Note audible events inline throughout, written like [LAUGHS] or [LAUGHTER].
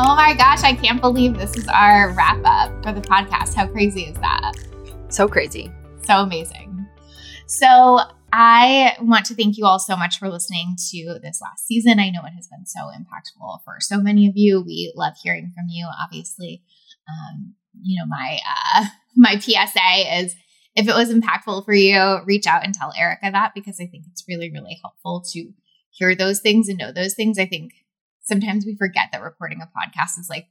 Oh my gosh, I can't believe this is our wrap up for the podcast. How crazy is that? So crazy. So amazing. So, I want to thank you all so much for listening to this last season. I know it has been so impactful for so many of you. We love hearing from you. Obviously, um, you know my uh, [LAUGHS] my PSA is if it was impactful for you, reach out and tell Erica that because I think it's really really helpful to hear those things and know those things. I think sometimes we forget that recording a podcast is like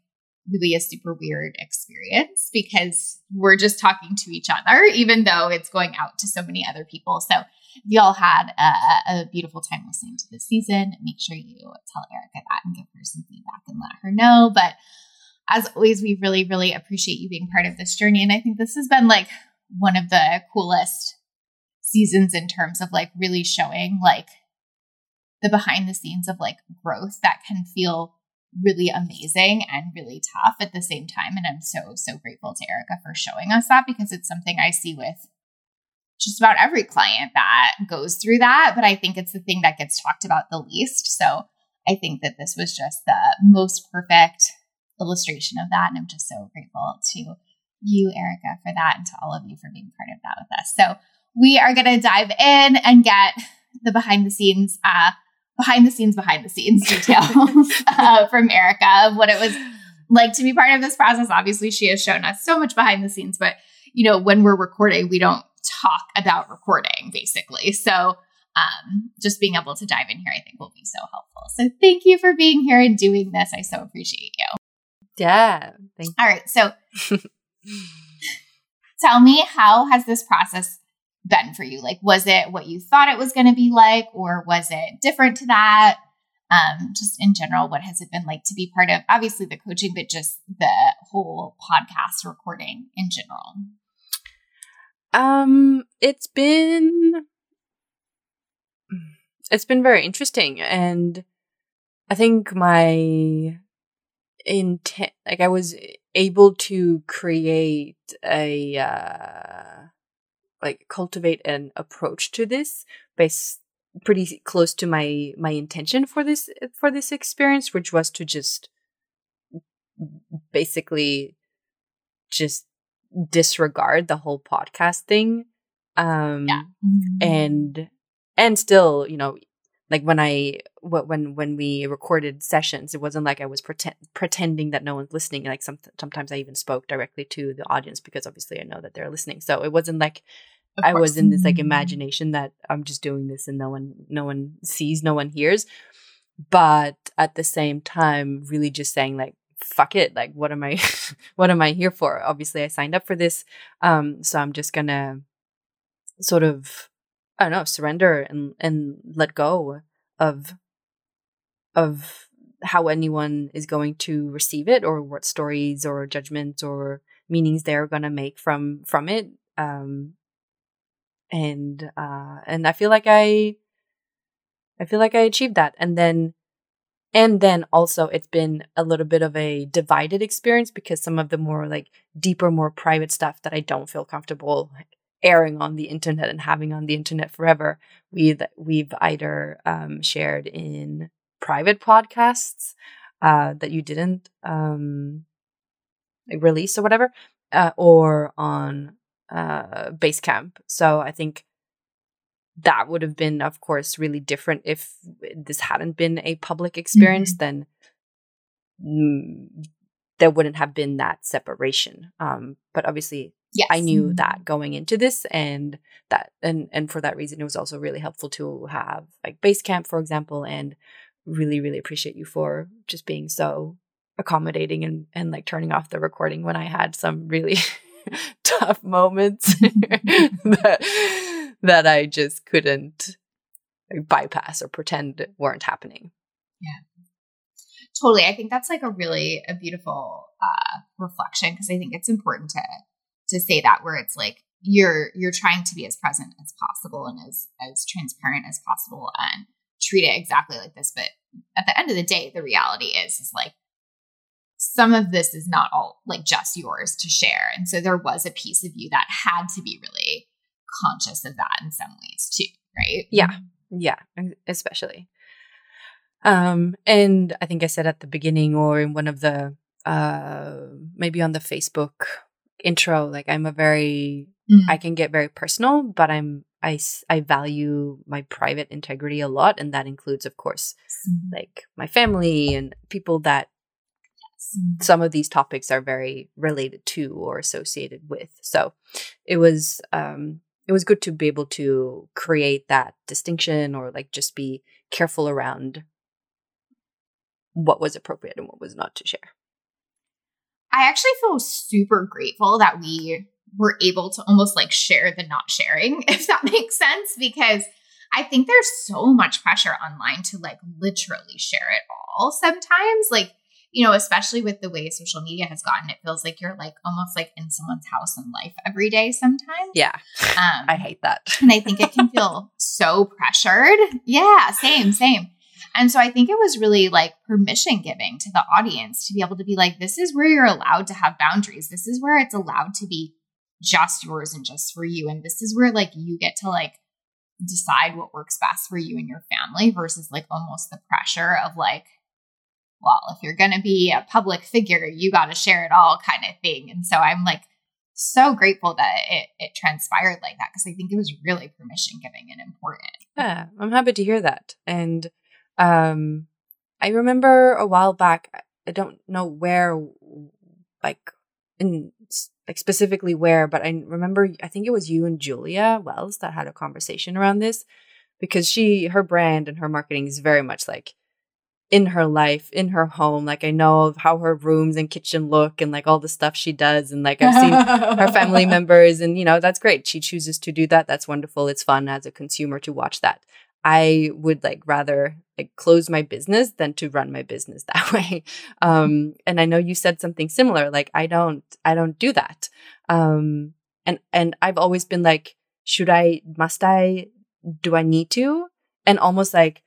really a super weird experience because we're just talking to each other, even though it's going out to so many other people. So if y'all had a, a beautiful time listening to this season, make sure you tell Erica that and give her some feedback and let her know. But as always, we really, really appreciate you being part of this journey. And I think this has been like one of the coolest seasons in terms of like really showing like the behind the scenes of like growth that can feel really amazing and really tough at the same time. And I'm so, so grateful to Erica for showing us that because it's something I see with just about every client that goes through that. But I think it's the thing that gets talked about the least. So I think that this was just the most perfect illustration of that. And I'm just so grateful to you, Erica, for that and to all of you for being part of that with us. So we are going to dive in and get the behind the scenes uh, behind the scenes, behind the scenes details [LAUGHS] uh, from Erica of what it was like to be part of this process. Obviously, she has shown us so much behind the scenes, but you know, when we're recording, we don't talk about recording basically. So, um, just being able to dive in here, I think will be so helpful. So, thank you for being here and doing this. I so appreciate you. Yeah. Thank you. All right. So, [LAUGHS] tell me, how has this process been for you? Like, was it what you thought it was going to be like, or was it different to that? Um, just in general, what has it been like to be part of obviously the coaching, but just the whole podcast recording in general? Um, it's been it's been very interesting, and I think my intent, like I was able to create a uh, like cultivate an approach to this based pretty close to my my intention for this for this experience which was to just basically just disregard the whole podcast thing um yeah. and and still you know like when i when when we recorded sessions it wasn't like i was pretend, pretending that no one's listening like some, sometimes i even spoke directly to the audience because obviously i know that they're listening. So it wasn't like i was in this like imagination that i'm just doing this and no one no one sees no one hears. But at the same time really just saying like fuck it like what am i [LAUGHS] what am i here for? Obviously i signed up for this um so i'm just gonna sort of i don't know surrender and and let go of of how anyone is going to receive it or what stories or judgments or meanings they're to make from from it um and uh and i feel like i i feel like i achieved that. And then and then also it's been a little bit of a divided experience because some of the more like deeper more private stuff that i don't feel comfortable airing on the internet and having on the internet forever we that we've either um, shared in private podcasts uh, that you didn't um, like release or whatever uh, or on uh, Basecamp so i think that would have been of course really different if this hadn't been a public experience mm-hmm. then mm, there wouldn't have been that separation um, but obviously Yes. I knew that going into this and that and and for that reason it was also really helpful to have like Basecamp for example and really really appreciate you for just being so accommodating and and like turning off the recording when I had some really [LAUGHS] tough moments [LAUGHS] that that I just couldn't like, bypass or pretend weren't happening. Yeah. totally. I think that's like a really a beautiful uh, reflection because I think it's important to to say that where it's like you're you're trying to be as present as possible and as as transparent as possible and treat it exactly like this. But at the end of the day, the reality is is like some of this is not all like just yours to share. And so there was a piece of you that had to be really conscious of that in some ways too, right? Yeah. Yeah, especially. Um and I think I said at the beginning or in one of the uh maybe on the Facebook intro like I'm a very mm. I can get very personal, but I'm I, I value my private integrity a lot and that includes of course mm. like my family and people that some of these topics are very related to or associated with. So it was um it was good to be able to create that distinction or like just be careful around what was appropriate and what was not to share. I actually feel super grateful that we were able to almost like share the not sharing, [LAUGHS] if that makes sense, because I think there's so much pressure online to like literally share it all sometimes. Like, you know, especially with the way social media has gotten, it feels like you're like almost like in someone's house and life every day sometimes. Yeah. Um, [LAUGHS] I hate that. and I think it can feel [LAUGHS] so pressured. Yeah, same, same. And so I think it was really like permission giving to the audience to be able to be like, this is where you're allowed to have boundaries. This is where it's allowed to be just yours and just for you. And this is where like you get to like decide what works best for you and your family versus like almost the pressure of like, well, if you're going to be a public figure, you got to share it all kind of thing. And so I'm like so grateful that it, it transpired like that because I think it was really permission giving and important. Yeah, I'm happy to hear that. And um, I remember a while back, I don't know where, like, in like specifically where, but I remember I think it was you and Julia Wells that had a conversation around this because she her brand and her marketing is very much like in her life, in her home. Like I know how her rooms and kitchen look and like all the stuff she does. And like I've seen her family [LAUGHS] members and you know, that's great. She chooses to do that. That's wonderful. It's fun as a consumer to watch that. I would like rather like close my business than to run my business [LAUGHS] that way. Um, and I know you said something similar. Like I don't, I don't do that. Um, and and I've always been like, should I? Must I? Do I need to? And almost like,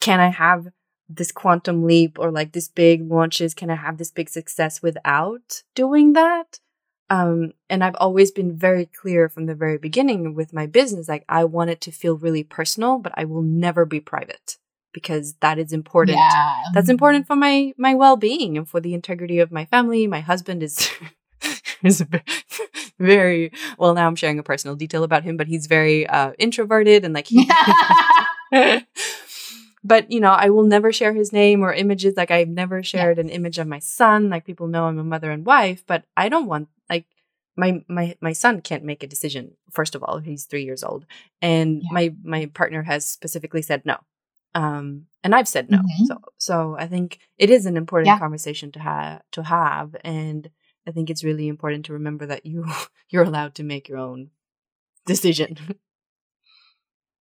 can I have this quantum leap or like this big launches? Can I have this big success without doing that? Um, and I've always been very clear from the very beginning with my business, like I want it to feel really personal, but I will never be private because that is important. Yeah. That's important for my my well-being and for the integrity of my family. My husband is [LAUGHS] is very well now I'm sharing a personal detail about him, but he's very uh introverted and like he [LAUGHS] [LAUGHS] but you know i will never share his name or images like i've never shared yes. an image of my son like people know i'm a mother and wife but i don't want like my my my son can't make a decision first of all he's three years old and yeah. my my partner has specifically said no um and i've said no mm-hmm. so so i think it is an important yeah. conversation to have to have and i think it's really important to remember that you [LAUGHS] you're allowed to make your own decision [LAUGHS]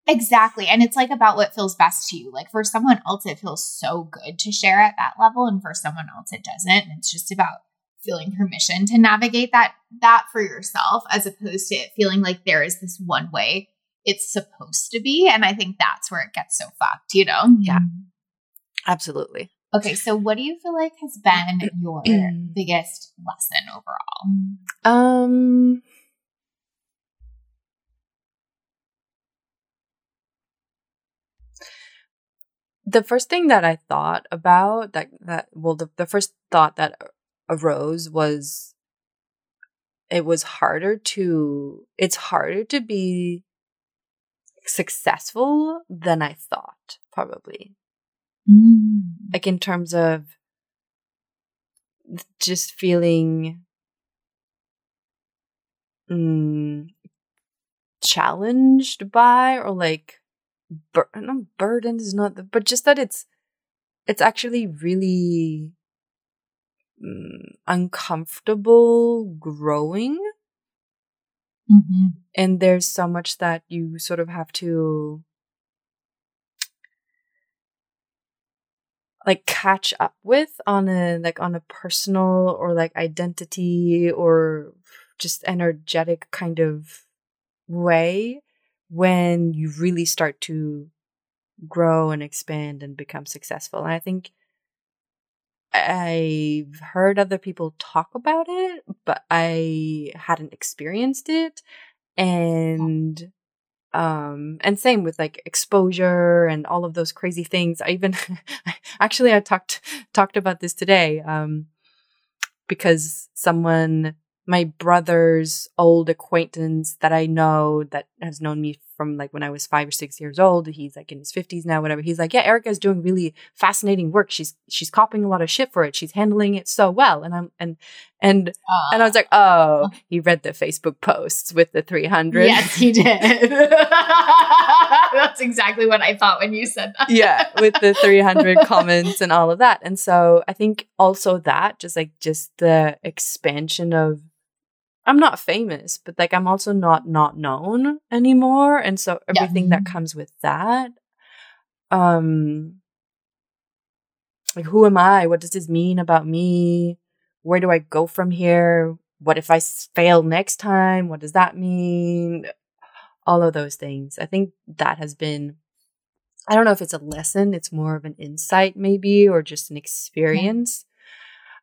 Exactly. And it's like about what feels best to you. Like for someone else, it feels so good to share at that level. And for someone else, it doesn't. And it's just about feeling permission to navigate that that for yourself as opposed to feeling like there is this one way it's supposed to be and i think that's where it gets so fucked you know yeah absolutely okay so what do you feel like has been [CLEARS THROAT] your biggest lesson overall um the first thing that I thought about that that well the, the first thought that arose was it was harder to it's harder to be successful than I thought probably. Mm. Like in terms of just feeling mm, challenged by or like bur- no, burden is not the, but just that it's it's actually really mm, uncomfortable growing mm-hmm. and there's so much that you sort of have to like catch up with on a like on a personal or like identity or just energetic kind of way when you really start to grow and expand and become successful. And I think I've heard other people talk about it, but I hadn't experienced it. And um and same with like exposure and all of those crazy things. I even [LAUGHS] actually I talked talked about this today um because someone my brother's old acquaintance that I know that has known me from like when I was five or six years old. He's like in his fifties now, whatever. He's like, yeah, Erica's doing really fascinating work. She's she's copying a lot of shit for it. She's handling it so well. And I'm and and uh, and I was like, oh, he read the Facebook posts with the three hundred. Yes, he did. [LAUGHS] That's exactly what I thought when you said that. yeah, with the three hundred [LAUGHS] comments and all of that. And so I think also that just like just the expansion of I'm not famous, but like I'm also not not known anymore, and so everything yeah. that comes with that. Um, like who am I? What does this mean about me? Where do I go from here? What if I fail next time? What does that mean? All of those things. I think that has been. I don't know if it's a lesson. It's more of an insight, maybe, or just an experience.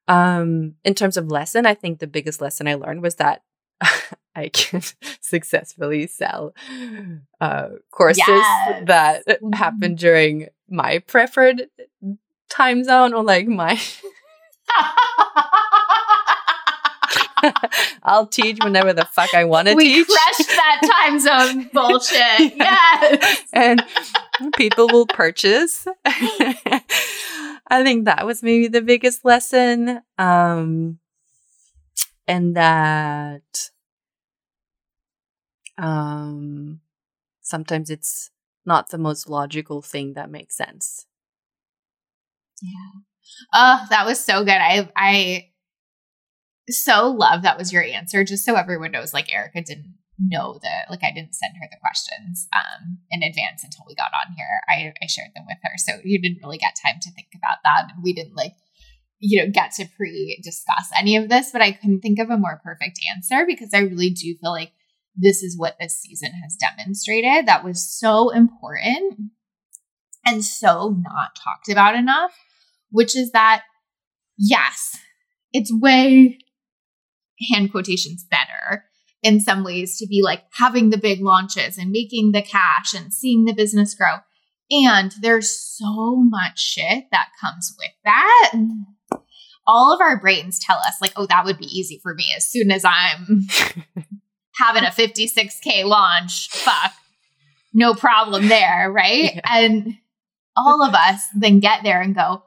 Um, in terms of lesson, I think the biggest lesson I learned was that [LAUGHS] I can [LAUGHS] successfully sell uh, courses yes. that mm-hmm. happen during my preferred time zone or like my. [LAUGHS] I'll teach whenever the fuck I want to teach. We crushed that time zone bullshit. yes. And people will purchase. I think that was maybe the biggest lesson. Um, and that um, sometimes it's not the most logical thing that makes sense. Yeah. Oh, that was so good. I I so love that was your answer. Just so everyone knows, like Erica didn't know that like I didn't send her the questions um in advance until we got on here. I, I shared them with her. So you didn't really get time to think about that. And we didn't like, you know, get to pre-discuss any of this, but I couldn't think of a more perfect answer because I really do feel like this is what this season has demonstrated that was so important and so not talked about enough, which is that yes, it's way hand quotations better in some ways to be like having the big launches and making the cash and seeing the business grow. And there's so much shit that comes with that. All of our brains tell us, like, oh, that would be easy for me as soon as I'm [LAUGHS] having a 56K launch. Fuck, no problem there. Right. Yeah. And all of us then get there and go,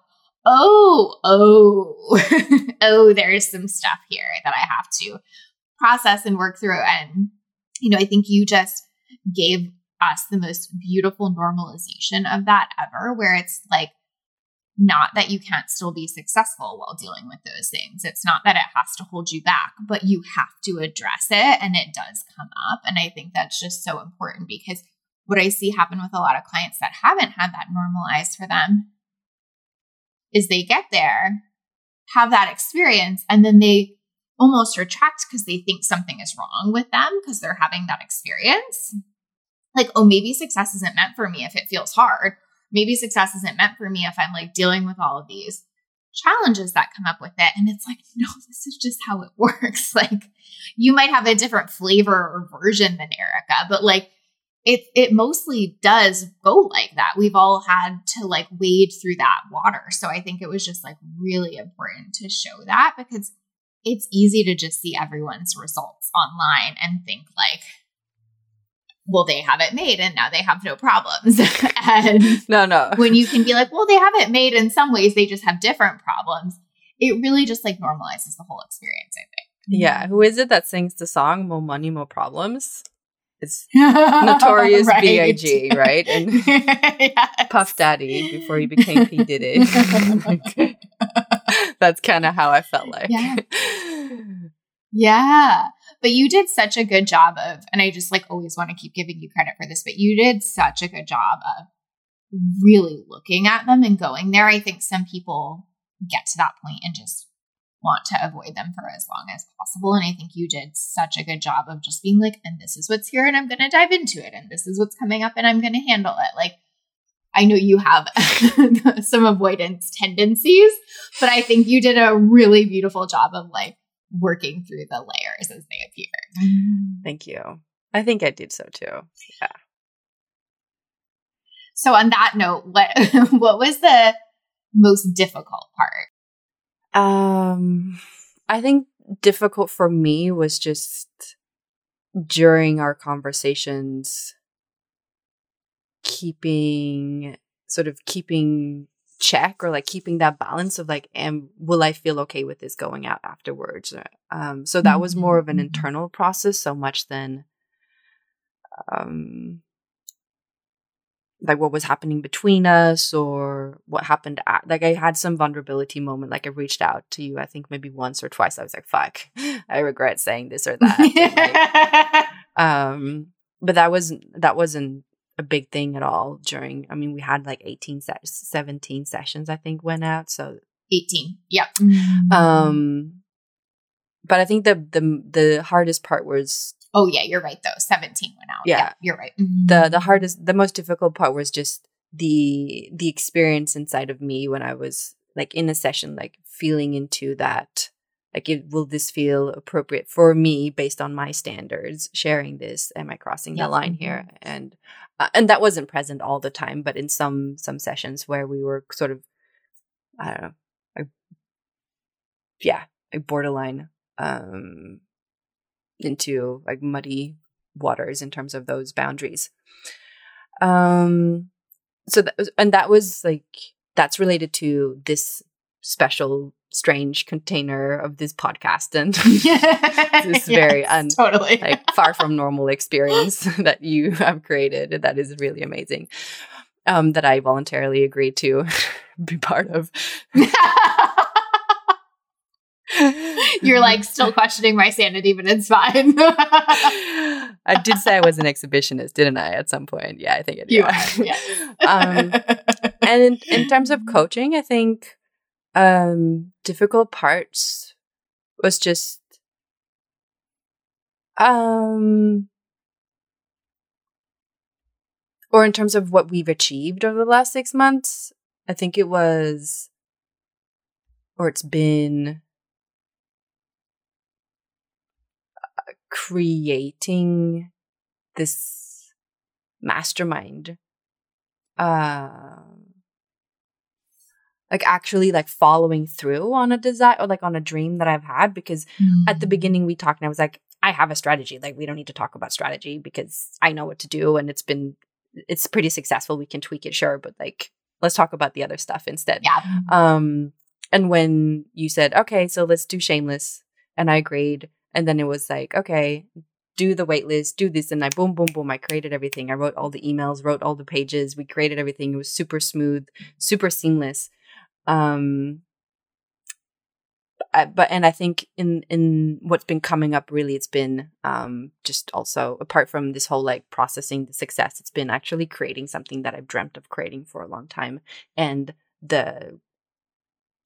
oh, oh, [LAUGHS] oh, there's some stuff here that I have to process and work through. And, you know, I think you just gave us the most beautiful normalization of that ever, where it's like, not that you can't still be successful while dealing with those things. It's not that it has to hold you back, but you have to address it and it does come up. And I think that's just so important because what I see happen with a lot of clients that haven't had that normalized for them is they get there, have that experience, and then they almost retract because they think something is wrong with them because they're having that experience. Like, oh, maybe success isn't meant for me if it feels hard. Maybe success isn't meant for me if I'm like dealing with all of these challenges that come up with it. And it's like, no, [LAUGHS] this is just how it [LAUGHS] works. Like, you might have a different flavor or version than Erica, but like, it it mostly does go like that. We've all had to like wade through that water. So I think it was just like really important to show that because it's easy to just see everyone's results online and think like well they have it made and now they have no problems [LAUGHS] and no no when you can be like well they have it made in some ways they just have different problems it really just like normalizes the whole experience i think yeah who is it that sings the song more money more problems it's [LAUGHS] notorious right. B.I.G. right and [LAUGHS] yes. puff daddy before he became p diddy that's kind of how i felt like yeah [LAUGHS] yeah. But you did such a good job of, and I just like always want to keep giving you credit for this, but you did such a good job of really looking at them and going there. I think some people get to that point and just want to avoid them for as long as possible. And I think you did such a good job of just being like, and this is what's here, and I'm going to dive into it, and this is what's coming up, and I'm going to handle it. Like, I know you have [LAUGHS] some avoidance tendencies, but I think you did a really beautiful job of like working through the layers as they appear. Thank you. I think I did so too. Yeah. So on that note, what [LAUGHS] what was the most difficult part? Um I think difficult for me was just during our conversations keeping sort of keeping check or like keeping that balance of like am will i feel okay with this going out afterwards um so that was more of an mm-hmm. internal process so much than um like what was happening between us or what happened at, like i had some vulnerability moment like i reached out to you i think maybe once or twice i was like fuck [LAUGHS] i regret saying this or that like, [LAUGHS] um but that was that wasn't a big thing at all during i mean we had like 18 se- 17 sessions i think went out so 18 yep um but i think the the the hardest part was Oh yeah, you're right though. 17 went out. Yeah, yeah you're right. The the hardest the most difficult part was just the the experience inside of me when I was like in a session like feeling into that like it, will this feel appropriate for me based on my standards sharing this? Am i crossing the line here? And uh, and that wasn't present all the time but in some some sessions where we were sort of i don't know like, yeah like borderline um into like muddy waters in terms of those boundaries. Um, so that was, and that was like that's related to this special strange container of this podcast and [LAUGHS] [LAUGHS] this very un, totally like far from normal experience [LAUGHS] that you have created that is really amazing um that i voluntarily agreed to be part of You're like still questioning my sanity, but it's fine. I did say I was an exhibitionist, didn't I? At some point, yeah, I think it. You yeah. are, yeah. um, and in, in terms of coaching, I think um, difficult parts was just um or in terms of what we've achieved over the last six months, I think it was, or it's been creating this mastermind. Uh like actually like following through on a desire or like on a dream that I've had because mm. at the mm. beginning we talked and I was like I have a strategy like we don't need to talk about strategy because I know what to do and it's been it's pretty successful we can tweak it sure but like let's talk about the other stuff instead yeah um and when you said okay so let's do shameless and I agreed and then it was like, okay, do the waitlist, do this. And I boom, boom, boom. I created everything. I wrote all the emails, wrote all the pages. We created everything. It was super smooth, super seamless. Um, but and I think in in what's been coming up, really, it's been um, just also apart from this whole like processing the success, it's been actually creating something that I've dreamt of creating for a long time, and the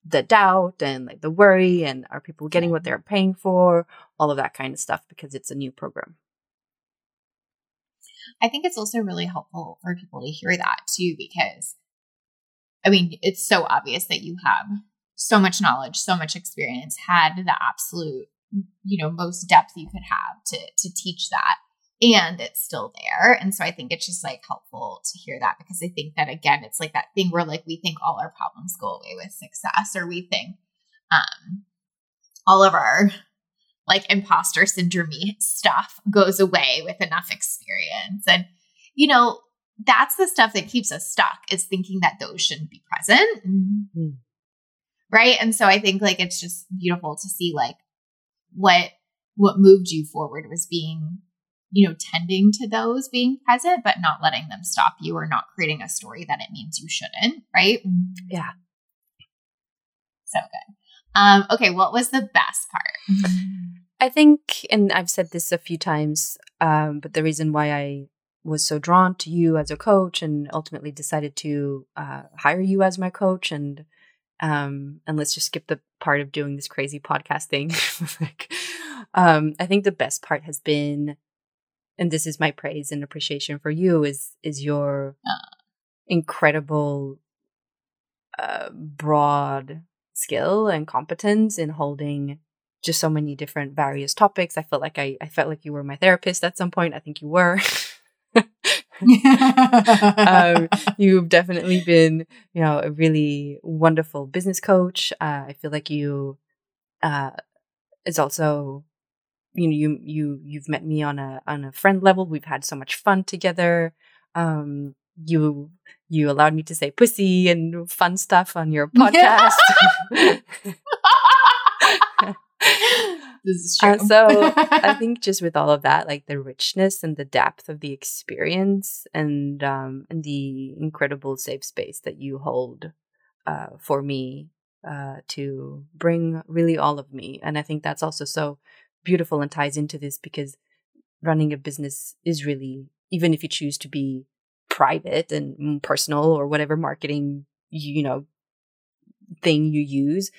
the doubt and like the worry and are people getting what they're paying for? All of that kind of stuff because it's a new program. I think it's also really helpful for people to hear that too because i mean it's so obvious that you have so much knowledge so much experience had the absolute you know most depth you could have to to teach that and it's still there. And so I think it's just like helpful to hear that because I think that again, it's like that thing where like we think all our problems go away with success, or we think um all of our like imposter syndrome stuff goes away with enough experience. And you know, that's the stuff that keeps us stuck is thinking that those shouldn't be present. Mm-hmm. Right. And so I think like it's just beautiful to see like what what moved you forward was being you know, tending to those being present, but not letting them stop you or not creating a story that it means you shouldn't, right? Yeah. So good. Um, okay, what was the best part? I think, and I've said this a few times, um, but the reason why I was so drawn to you as a coach and ultimately decided to uh, hire you as my coach and um, and let's just skip the part of doing this crazy podcast thing [LAUGHS] like, um, i think the best part has been and this is my praise and appreciation for you is is your uh. incredible uh, broad skill and competence in holding just so many different various topics. I felt like I, I felt like you were my therapist at some point. I think you were. [LAUGHS] um, [LAUGHS] you've definitely been, you know, a really wonderful business coach. Uh, I feel like you, uh, it's also, you know, you you you've met me on a on a friend level. We've had so much fun together. Um, you you allowed me to say pussy and fun stuff on your [LAUGHS] podcast. [LAUGHS] [LAUGHS] this is true. Uh, so I think just with all of that, like the richness and the depth of the experience and um and the incredible safe space that you hold uh for me uh to bring really all of me. And I think that's also so beautiful and ties into this because running a business is really even if you choose to be private and personal or whatever marketing you know thing you use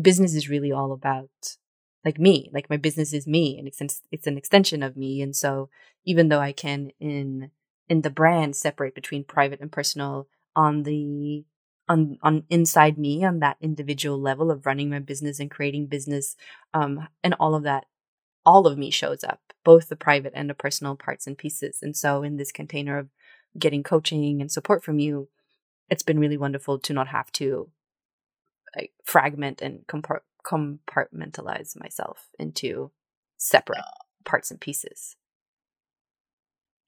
business is really all about like me like my business is me and it's it's an extension of me and so even though i can in in the brand separate between private and personal on the on on inside me on that individual level of running my business and creating business um and all of that all of me shows up both the private and the personal parts and pieces and so in this container of getting coaching and support from you, it's been really wonderful to not have to like fragment and compart- compartmentalize myself into separate parts and pieces.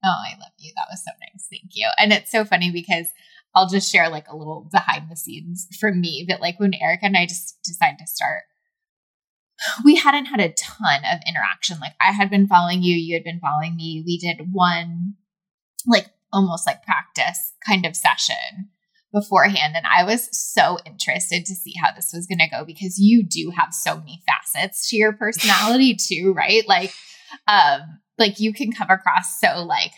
Oh, I love you. That was so nice. Thank you. And it's so funny because I'll just share like a little behind the scenes from me. that like when Erica and I just decided to start, we hadn't had a ton of interaction. Like I had been following you, you had been following me. We did one like almost like practice kind of session beforehand. And I was so interested to see how this was going to go because you do have so many facets to your personality [LAUGHS] too, right? Like, um, like you can come across so like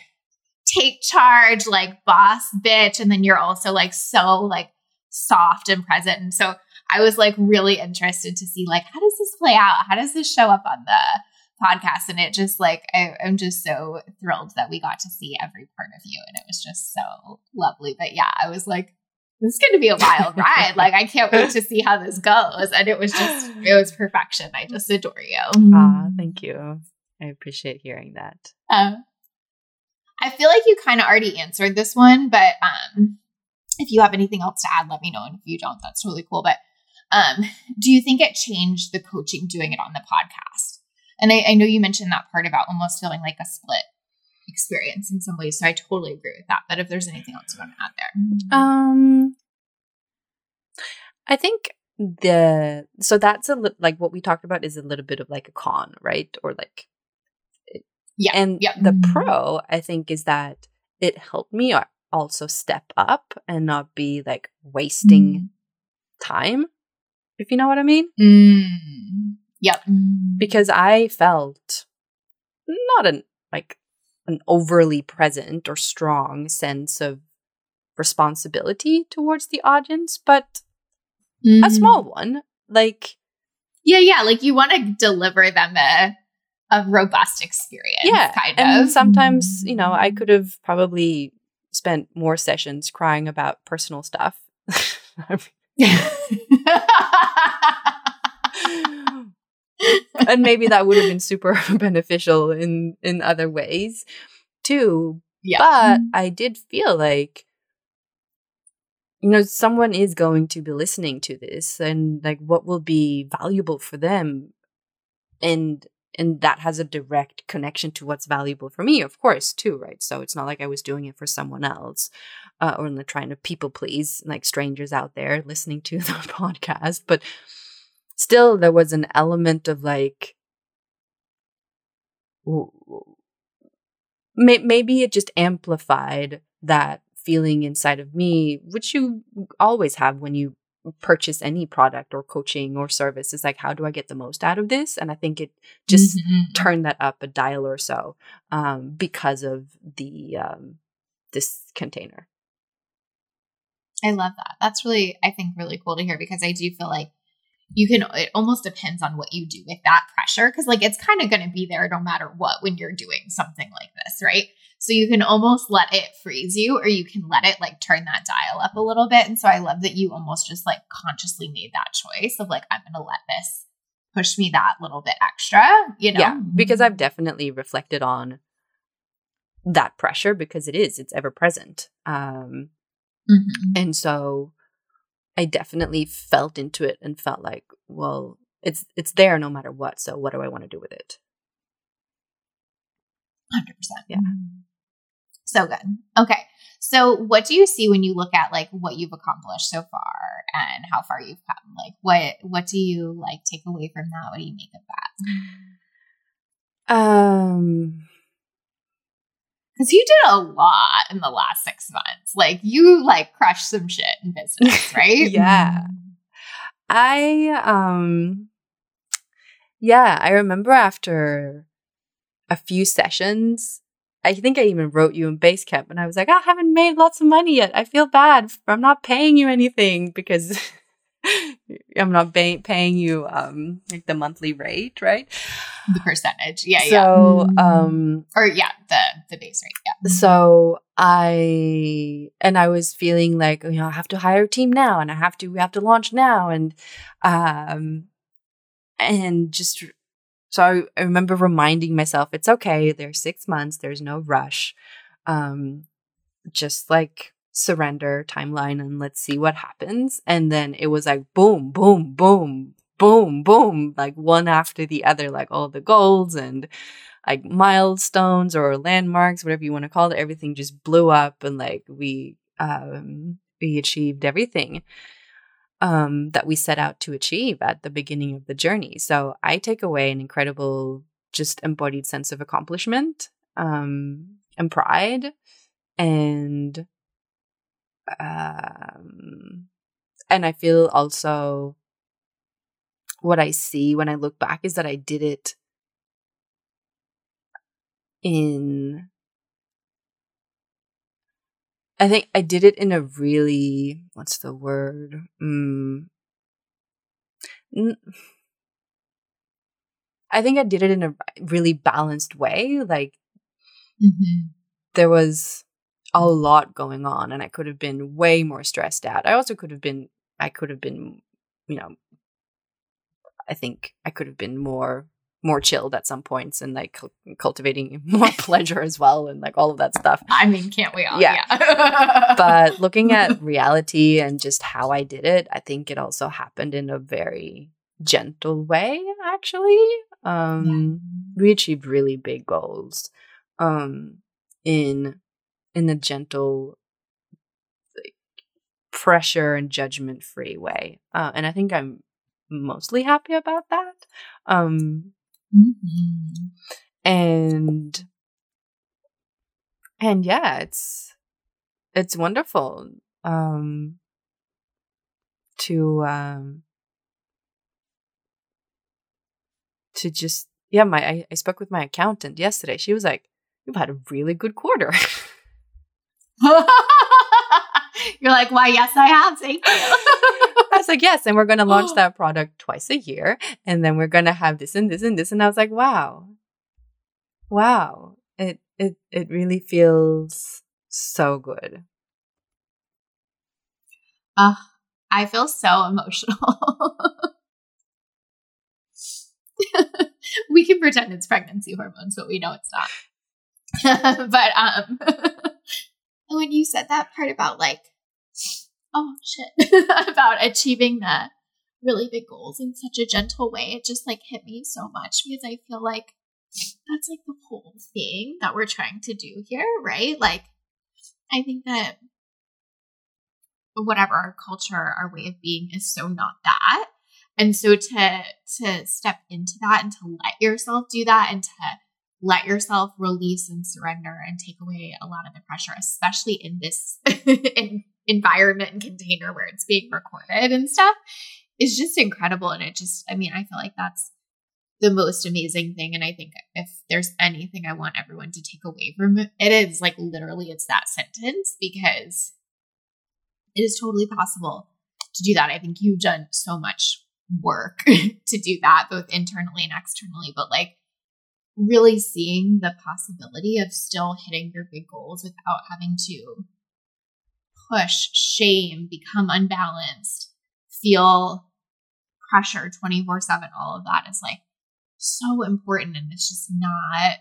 take charge, like boss bitch. And then you're also like so like soft and present. And so I was like really interested to see like, how does this play out? How does this show up on the podcast and it just like I, am just so thrilled that we got to see every part of you and it was just so lovely but yeah i was like this is going to be a wild ride. Like i can't wait to see how this goes. And it was just it was perfection. I just adore you. Ah thank you. I appreciate hearing that. Um, i feel like you kind of already answered this one but um if you have anything else to add let me know. And if you don't that's really cool. But um do you think it changed the coaching doing it on the podcast? And I, I know you mentioned that part about almost feeling like a split experience in some ways. So I totally agree with that. But if there's anything else you want to add there. Um I think the so that's a li- like what we talked about is a little bit of like a con, right? Or like yeah. And yeah. the mm-hmm. pro I think is that it helped me also step up and not be like wasting mm. time. If you know what I mean? Mm. Yep. Because I felt not an like an overly present or strong sense of responsibility towards the audience, but mm. a small one. Like Yeah, yeah. Like you want to deliver them a a robust experience. Yeah. Kind and of. sometimes, you know, I could have probably spent more sessions crying about personal stuff. [LAUGHS] [LAUGHS] [LAUGHS] and maybe that would have been super [LAUGHS] beneficial in in other ways too. Yeah. But I did feel like you know someone is going to be listening to this and like what will be valuable for them and and that has a direct connection to what's valuable for me of course too right so it's not like i was doing it for someone else uh, or in the trying to people please like strangers out there listening to [LAUGHS] the podcast but still there was an element of like maybe it just amplified that feeling inside of me which you always have when you purchase any product or coaching or service is like how do i get the most out of this? And i think it just mm-hmm. turned that up a dial or so um, because of the um, this container. I love that. That's really i think really cool to hear because i do feel like you can it almost depends on what you do with that pressure because like it's kind of going to be there no matter what when you're doing something like this right so you can almost let it freeze you or you can let it like turn that dial up a little bit. And so I love that you almost just like consciously made that choice of like, I'm going to let this push me that little bit extra, you know? Yeah, because I've definitely reflected on that pressure because it is, it's ever present. Um, mm-hmm. And so I definitely felt into it and felt like, well, it's it's there no matter what. So what do I want to do with it? Hundred percent. Yeah. Mm-hmm. So good. Okay. So what do you see when you look at like what you've accomplished so far and how far you've come? Like what what do you like take away from that? What do you make of that? Um because you did a lot in the last six months. Like you like crushed some shit in business, [LAUGHS] right? yeah. I um yeah, I remember after a few sessions I think I even wrote you in Basecamp and I was like, I haven't made lots of money yet. I feel bad. I'm not paying you anything because [LAUGHS] I'm not pay- paying you um like the monthly rate, right? The percentage. Yeah, so, yeah. So um or yeah, the the base rate. Yeah. So I and I was feeling like, you know, I have to hire a team now and I have to we have to launch now and um and just so I, I remember reminding myself, it's okay. There's six months. There's no rush. Um, just like surrender timeline and let's see what happens. And then it was like boom, boom, boom, boom, boom, like one after the other, like all the goals and like milestones or landmarks, whatever you want to call it. Everything just blew up and like we, um, we achieved everything um, that we set out to achieve at the beginning of the journey. So I take away an incredible, just embodied sense of accomplishment um, and pride, and um, and I feel also what I see when I look back is that I did it in I think I did it in a really what's the word? Mm, I think I did it in a really balanced way. Like mm-hmm. there was a lot going on, and I could have been way more stressed out. I also could have been. I could have been, you know. I think I could have been more more chilled at some points and like cultivating [LAUGHS] more pleasure as well and like all of that stuff. I mean, can't we all? Yeah. yeah. but looking at [LAUGHS] reality and just how I did it, I think it also happened in a very gentle way actually. Um yeah. we achieved really big goals um in in a gentle like, pressure and judgment free way. Uh, and I think I'm mostly happy about that. Um Mm-hmm. And and yeah, it's it's wonderful um to um to just yeah, my I, I spoke with my accountant yesterday. She was like, You've had a really good quarter. [LAUGHS] You're like, why, yes, I have. Thank you. [LAUGHS] I was like, yes. And we're going to launch [GASPS] that product twice a year. And then we're going to have this and this and this. And I was like, wow, wow. It, it, it really feels so good. Uh, I feel so emotional. [LAUGHS] we can pretend it's pregnancy hormones, but we know it's not. but um [LAUGHS] when you said that part about like oh shit, [LAUGHS] about achieving the really big goals in such a gentle way, it just like hit me so much because I feel like that's like the whole thing that we're trying to do here, right? Like, I think that whatever our culture, our way of being is so not that. And so to to step into that and to let yourself do that and to let yourself release and surrender and take away a lot of the pressure, especially in this [LAUGHS] in environment and container where it's being recorded and stuff is just incredible. And it just, I mean, I feel like that's the most amazing thing. And I think if there's anything I want everyone to take away from it, it is like literally it's that sentence because it is totally possible to do that. I think you've done so much work [LAUGHS] to do that, both internally and externally, but like really seeing the possibility of still hitting your big goals without having to push, shame, become unbalanced, feel pressure 24 7, all of that is like so important. And it's just not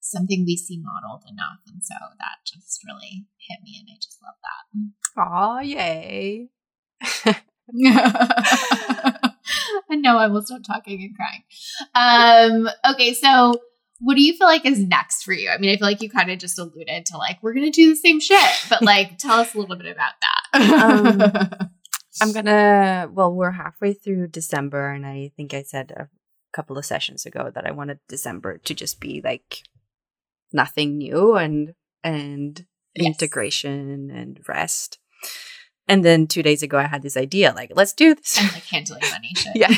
something we see modeled enough. And so that just really hit me. And I just love that. Oh, yay. and [LAUGHS] no, I will stop talking and crying. Um, okay, so what do you feel like is next for you? I mean, I feel like you kind of just alluded to like we're gonna do the same shit, but like tell us a little bit about that. um, [LAUGHS] I'm gonna. Well, we're halfway through December, and I think I said a couple of sessions ago that I wanted December to just be like nothing new and and yes. integration and rest. And then two days ago, I had this idea like, let's do this. And like handling money [LAUGHS] shit. yeah.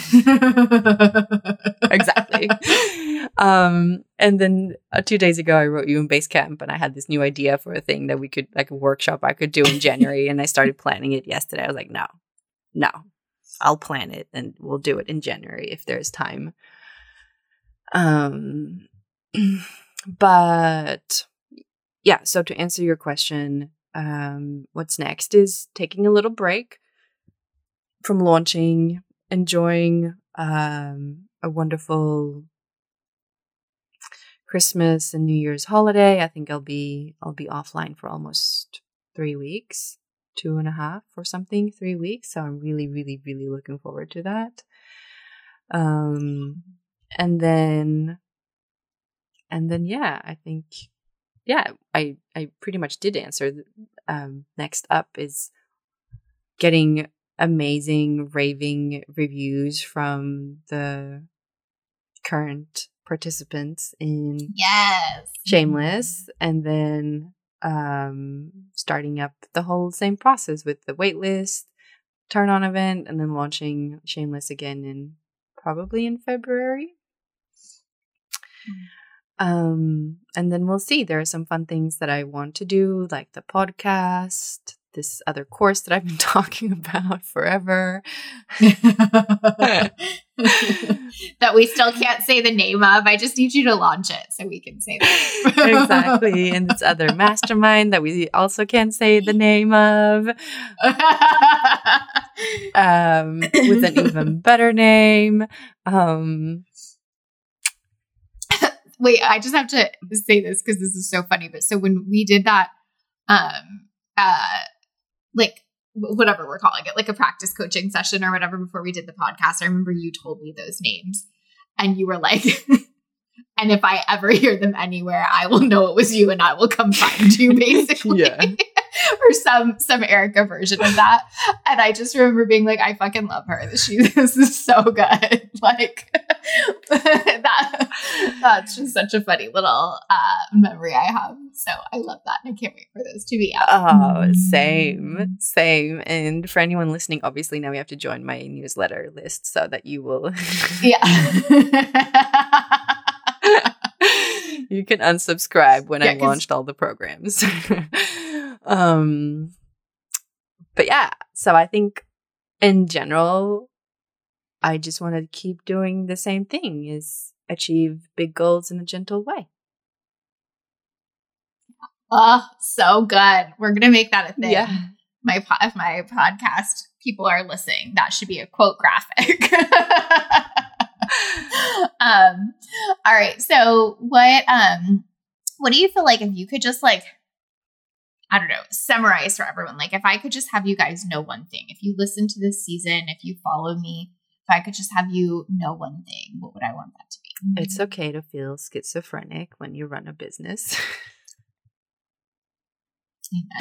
[LAUGHS] exactly. Um, and then uh, two days ago, I wrote you in Basecamp and I had this new idea for a thing that we could, like a workshop I could do in January. and I started planning it yesterday. I was like, no, no, I'll plan it and we'll do it in January if there's time. Um, [CLEARS THROAT] but yeah, so to answer your question, um, what's next is taking a little break from launching, enjoying um, a wonderful Christmas and New Year's holiday. I think I'll be I'll be offline for almost three weeks, two and a half or something, three weeks. So I'm really, really, really looking forward to that. Um, and then, and then, yeah, I think yeah, I I pretty much did answer. Um, next up is getting amazing raving reviews from the current participants in yes shameless and then um starting up the whole same process with the waitlist turn on event and then launching shameless again in probably in february mm. Um, and then we'll see. There are some fun things that I want to do, like the podcast, this other course that I've been [LAUGHS] talking about forever. [LAUGHS] that we still can't say the name of. I just need you to launch it so we can say that. exactly. And this other mastermind that we also can't say the name of. [LAUGHS] um, with an even better name. Um, wait, I just have to say this because this is so funny. But so when we did that, um, uh, like whatever we're calling it, like a practice coaching session or whatever before we did the podcast, I remember you told me those names and you were like, [LAUGHS] and if I ever hear them anywhere, I will know it was you and I will come find you, [LAUGHS] basically. yeah. [LAUGHS] or some some Erika version of that. And I just remember being like, I fucking love her. She [LAUGHS] this is so good. [LAUGHS] Like that that's just such a funny little uh, memory I have. So I love that. And I can't wait for those to be out. Oh, same. Same. And for anyone listening, obviously now we have to join my newsletter list so that you will Yeah. you can unsubscribe when yeah, I launched all the programs. Um, but yeah, so I think in general, I just want to keep doing the same thing is achieve big goals in a gentle way. Oh, so good. We're going to make that a thing. Yeah. My, if my podcast people are listening, that should be a quote graphic. [LAUGHS] um, all right. So what, um, what do you feel like if you could just like I don't know, summarize for everyone. Like, if I could just have you guys know one thing, if you listen to this season, if you follow me, if I could just have you know one thing, what would I want that to be? It's okay to feel schizophrenic when you run a business. [LAUGHS]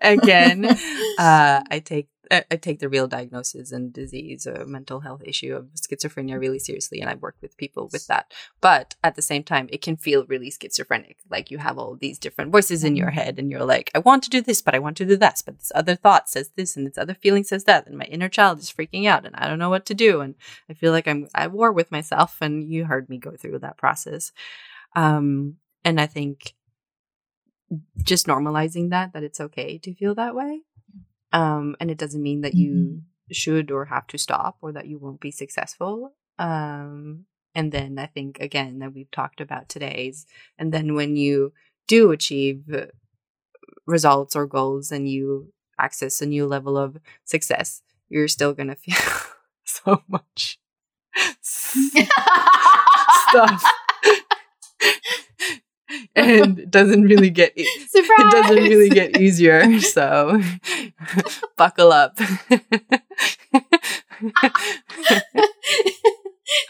Again, [LAUGHS] uh, I take I, I take the real diagnosis and disease or mental health issue of schizophrenia really seriously, and I work with people with that. But at the same time, it can feel really schizophrenic. Like you have all these different voices in your mm-hmm. head, and you're like, I want to do this, but I want to do that, but this other thought says this, and this other feeling says that, and my inner child is freaking out, and I don't know what to do, and I feel like I'm at war with myself. And you heard me go through that process. Um, and I think just normalizing that that it's okay to feel that way um and it doesn't mean that you mm-hmm. should or have to stop or that you won't be successful um and then i think again that we've talked about today's and then when you do achieve results or goals and you access a new level of success you're still going to feel [LAUGHS] so much [LAUGHS] stuff [LAUGHS] [LAUGHS] and it doesn't really get e- [LAUGHS] it doesn't really get easier. [LAUGHS] So buckle up.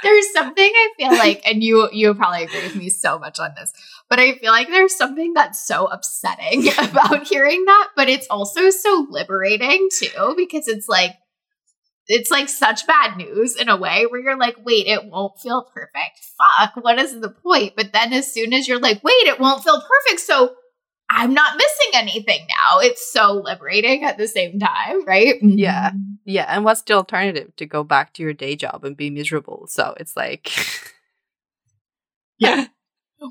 there's something I feel like, and you you probably agree with me so much on this, but I feel like there's something that's so upsetting about hearing that, but it's also so liberating too, because it's like it's like such bad news in a way where you're like, wait, it won't feel perfect. Fuck, what is the point? But then as soon as you're like, wait, it won't feel perfect. So I'm not missing anything now. It's so liberating at the same time, right? Yeah. Mm-hmm. Yeah. And what's the alternative? To go back to your day job and be miserable. So it's like, yeah.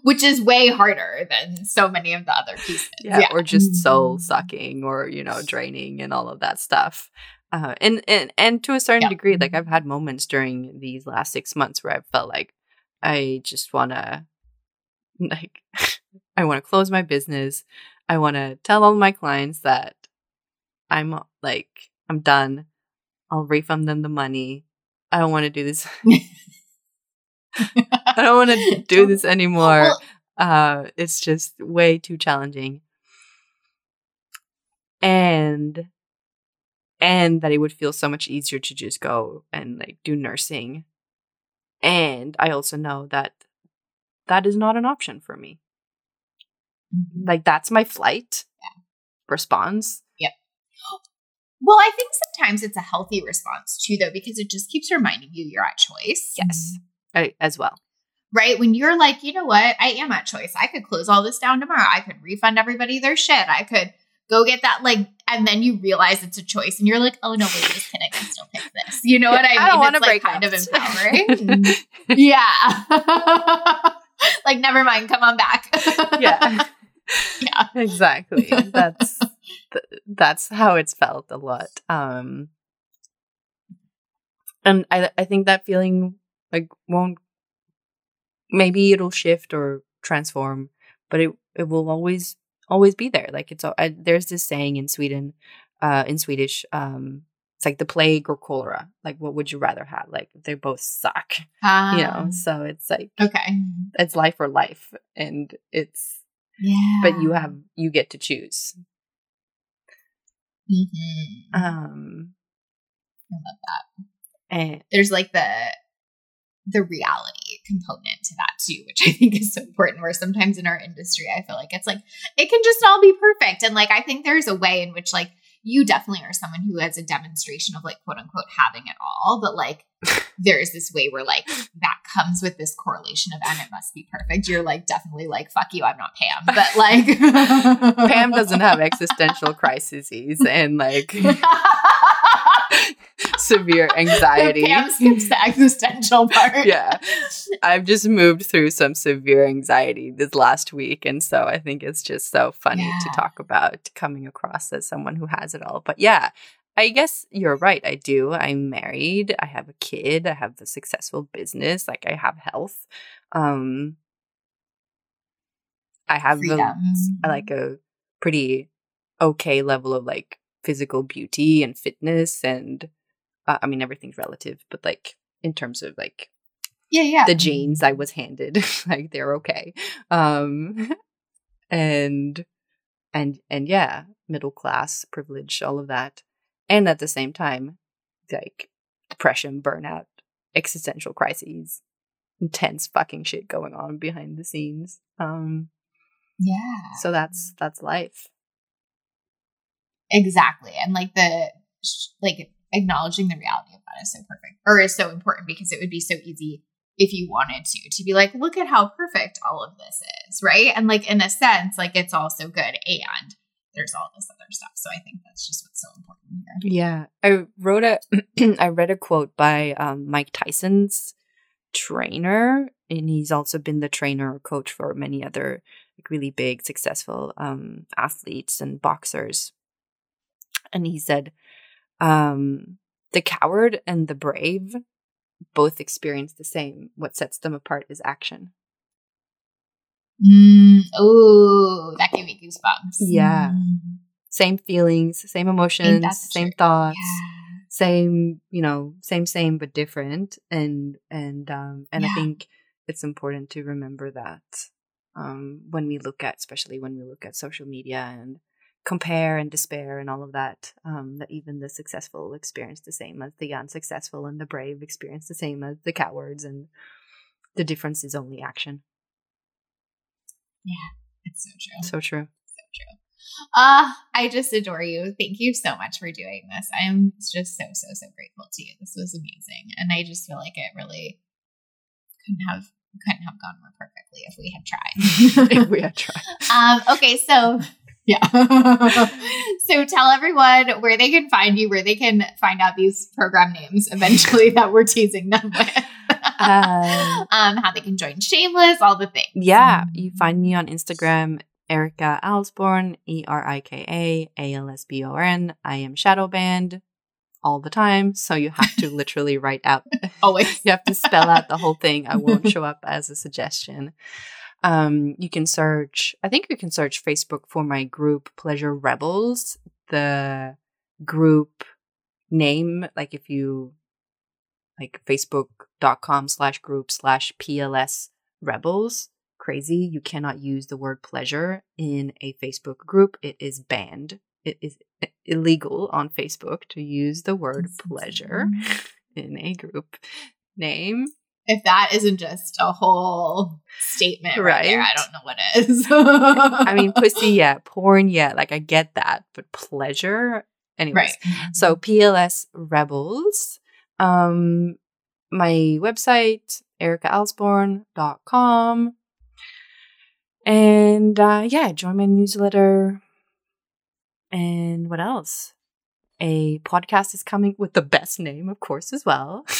Which is way harder than so many of the other pieces. Yeah. yeah. Or just soul mm-hmm. sucking or, you know, draining and all of that stuff. Uh, and, and and to a certain yeah. degree, like I've had moments during these last six months where I've felt like I just want to, [LAUGHS] like, I want to close my business. I want to tell all my clients that I'm like I'm done. I'll refund them the money. I don't want to do this. [LAUGHS] I don't want to [LAUGHS] do this anymore. Uh, it's just way too challenging. And and that it would feel so much easier to just go and like do nursing. And I also know that that is not an option for me. Mm-hmm. Like that's my flight yeah. response. Yep. [GASPS] Well, I think sometimes it's a healthy response too, though, because it just keeps reminding you you're at choice. Yes, I, as well. Right. When you're like, you know what, I am at choice. I could close all this down tomorrow. I could refund everybody their shit. I could go get that like and then you realize it's a choice and you're like oh no wait just kidding. I still pick this. You know what i mean [LAUGHS] I don't it's like kind of empowering. [LAUGHS] Yeah. [LAUGHS] Like never mind. Come on back. Yeah. Yeah. Exactly. That's that's how it's felt a lot. Um and i i think that feeling like won't maybe it'll shift or transform but it it will always always be there. Like it's I, there's this saying in Sweden, uh, in Swedish, um, it's like the plague or cholera. Like, what would you rather have? Like, they both suck, [LAUGHS] you know. Ah. So it's like okay, it's life or life, and it's yeah. But you have you get to choose. Mm-hmm. Um, I love that. And there's like the the reality component to that too, which I think is so important. Where sometimes in our industry, I feel like it's like it can just all be perfect. And like I think there's a way in which like you definitely are someone who has a demonstration of like quote unquote having it all, but like [LAUGHS] there's this way where like that comes with this correlation of and it must be perfect. You're like definitely like fuck you, I'm not Pam, [LAUGHS] but like Pam doesn't have existential crises and like [LAUGHS] [LAUGHS] severe anxiety. Pam skips the existential part. yeah. I've just moved through some severe anxiety this last week. And so I think it's just so funny yeah. to talk about coming across as someone who has it all. But yeah, I guess you're right. I do. I'm married. I have a kid. I have a successful business. Like I have health. Um I have a, like a pretty okay level of like physical beauty and fitness and uh, I mean, everything's relative, but like in terms of like yeah, yeah, the genes I was handed, [LAUGHS] like they're okay. Um, [LAUGHS] and and and yeah, middle class privilege, all of that, and at the same time, like depression, burnout, existential crises, intense fucking shit going on behind the scenes. Um, yeah. So that's that's life. Exactly, and like the like acknowledging the reality of that is so perfect or is so important because it would be so easy if you wanted to to be like look at how perfect all of this is right? And like in a sense like it's all so good and there's all this other stuff. So i think that's just what's so important here. Yeah. I wrote a [CLEARS THROAT] i read a quote by um, mike tyson's trainer and he's also been the trainer or coach for many other like really big successful um, athletes and boxers and he said um, the coward and the brave both experience the same. What sets them apart is action. Mm, oh, that gave me goosebumps. Yeah. Mm. Same feelings, same emotions, same thoughts, yeah. same, you know, same, same, but different. And, and, um, and yeah. I think it's important to remember that, um, when we look at, especially when we look at social media and, compare and despair and all of that um, that even the successful experience the same as the unsuccessful and the brave experience the same as the cowards and the difference is only action. Yeah it's so true. So true. So true. Ah uh, i just adore you. Thank you so much for doing this. I'm just so so so grateful to you. This was amazing. And i just feel like it really couldn't have couldn't have gone more perfectly if we had tried. [LAUGHS] If we had tried. [LAUGHS] Um okay so yeah. [LAUGHS] so tell everyone where they can find you, where they can find out these program names eventually [LAUGHS] that we're teasing them with. um, [LAUGHS] um, how they can join Shameless, all the things. Yeah. You find me on Instagram, Erika Alsborn, E R I K A A L S B O R N. I am shadow banned all the time. So you have to literally write out. Always. you have to spell out the whole thing. I won't show up as a suggestion. Um, you can search, I think you can search Facebook for my group Pleasure Rebels. The group name, like if you like facebook.com slash group slash PLS rebels. Crazy. You cannot use the word pleasure in a Facebook group. It is banned. It is illegal on Facebook to use the word pleasure in a group name if that isn't just a whole statement right, right there, I don't know what is. [LAUGHS] I mean, pussy, yeah, porn, yeah, like I get that, but pleasure, anyways. Right. So PLS Rebels, um, my website, erikaalsborn.com. And uh, yeah, join my newsletter. And what else? A podcast is coming with the best name, of course, as well. [LAUGHS]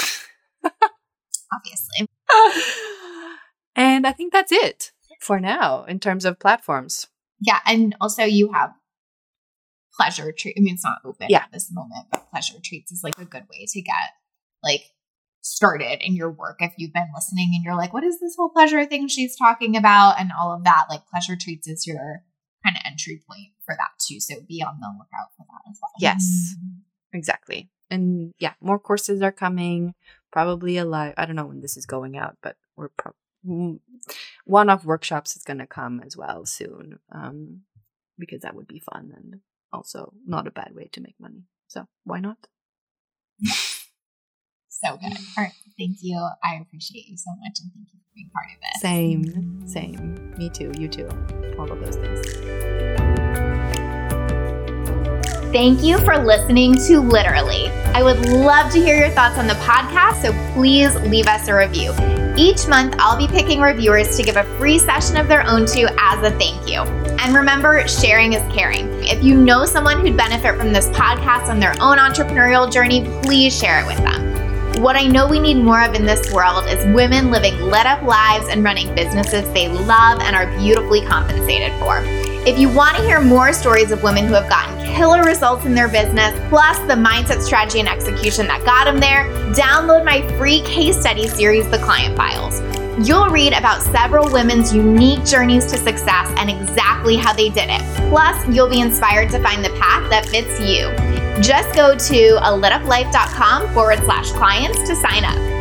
obviously. [LAUGHS] and I think that's it for now in terms of platforms. Yeah. And also, you have pleasure treat. I mean, it's not open yeah. at this moment, but pleasure treats is like a good way to get like started in your work if you've been listening and you're like, what is this whole pleasure thing she's talking about? And all of that. Like, pleasure treats is your kind of entry point for that too. So be on the lookout for that as well. Yes, exactly. And yeah, more courses are coming probably a live i don't know when this is going out but we're pro- mm, one off workshops is going to come as well soon um, because that would be fun and also not a bad way to make money. So why not? So good. All right. Thank you. I appreciate you so much and thank you for being part of this. Same. Same. Me too. You too. All of those things Thank you for listening to Literally. I would love to hear your thoughts on the podcast, so please leave us a review. Each month, I'll be picking reviewers to give a free session of their own to as a thank you. And remember, sharing is caring. If you know someone who'd benefit from this podcast on their own entrepreneurial journey, please share it with them. What I know we need more of in this world is women living lit up lives and running businesses they love and are beautifully compensated for. If you want to hear more stories of women who have gotten killer results in their business, plus the mindset, strategy, and execution that got them there, download my free case study series, The Client Files. You'll read about several women's unique journeys to success and exactly how they did it. Plus, you'll be inspired to find the path that fits you. Just go to a lituplife.com forward slash clients to sign up.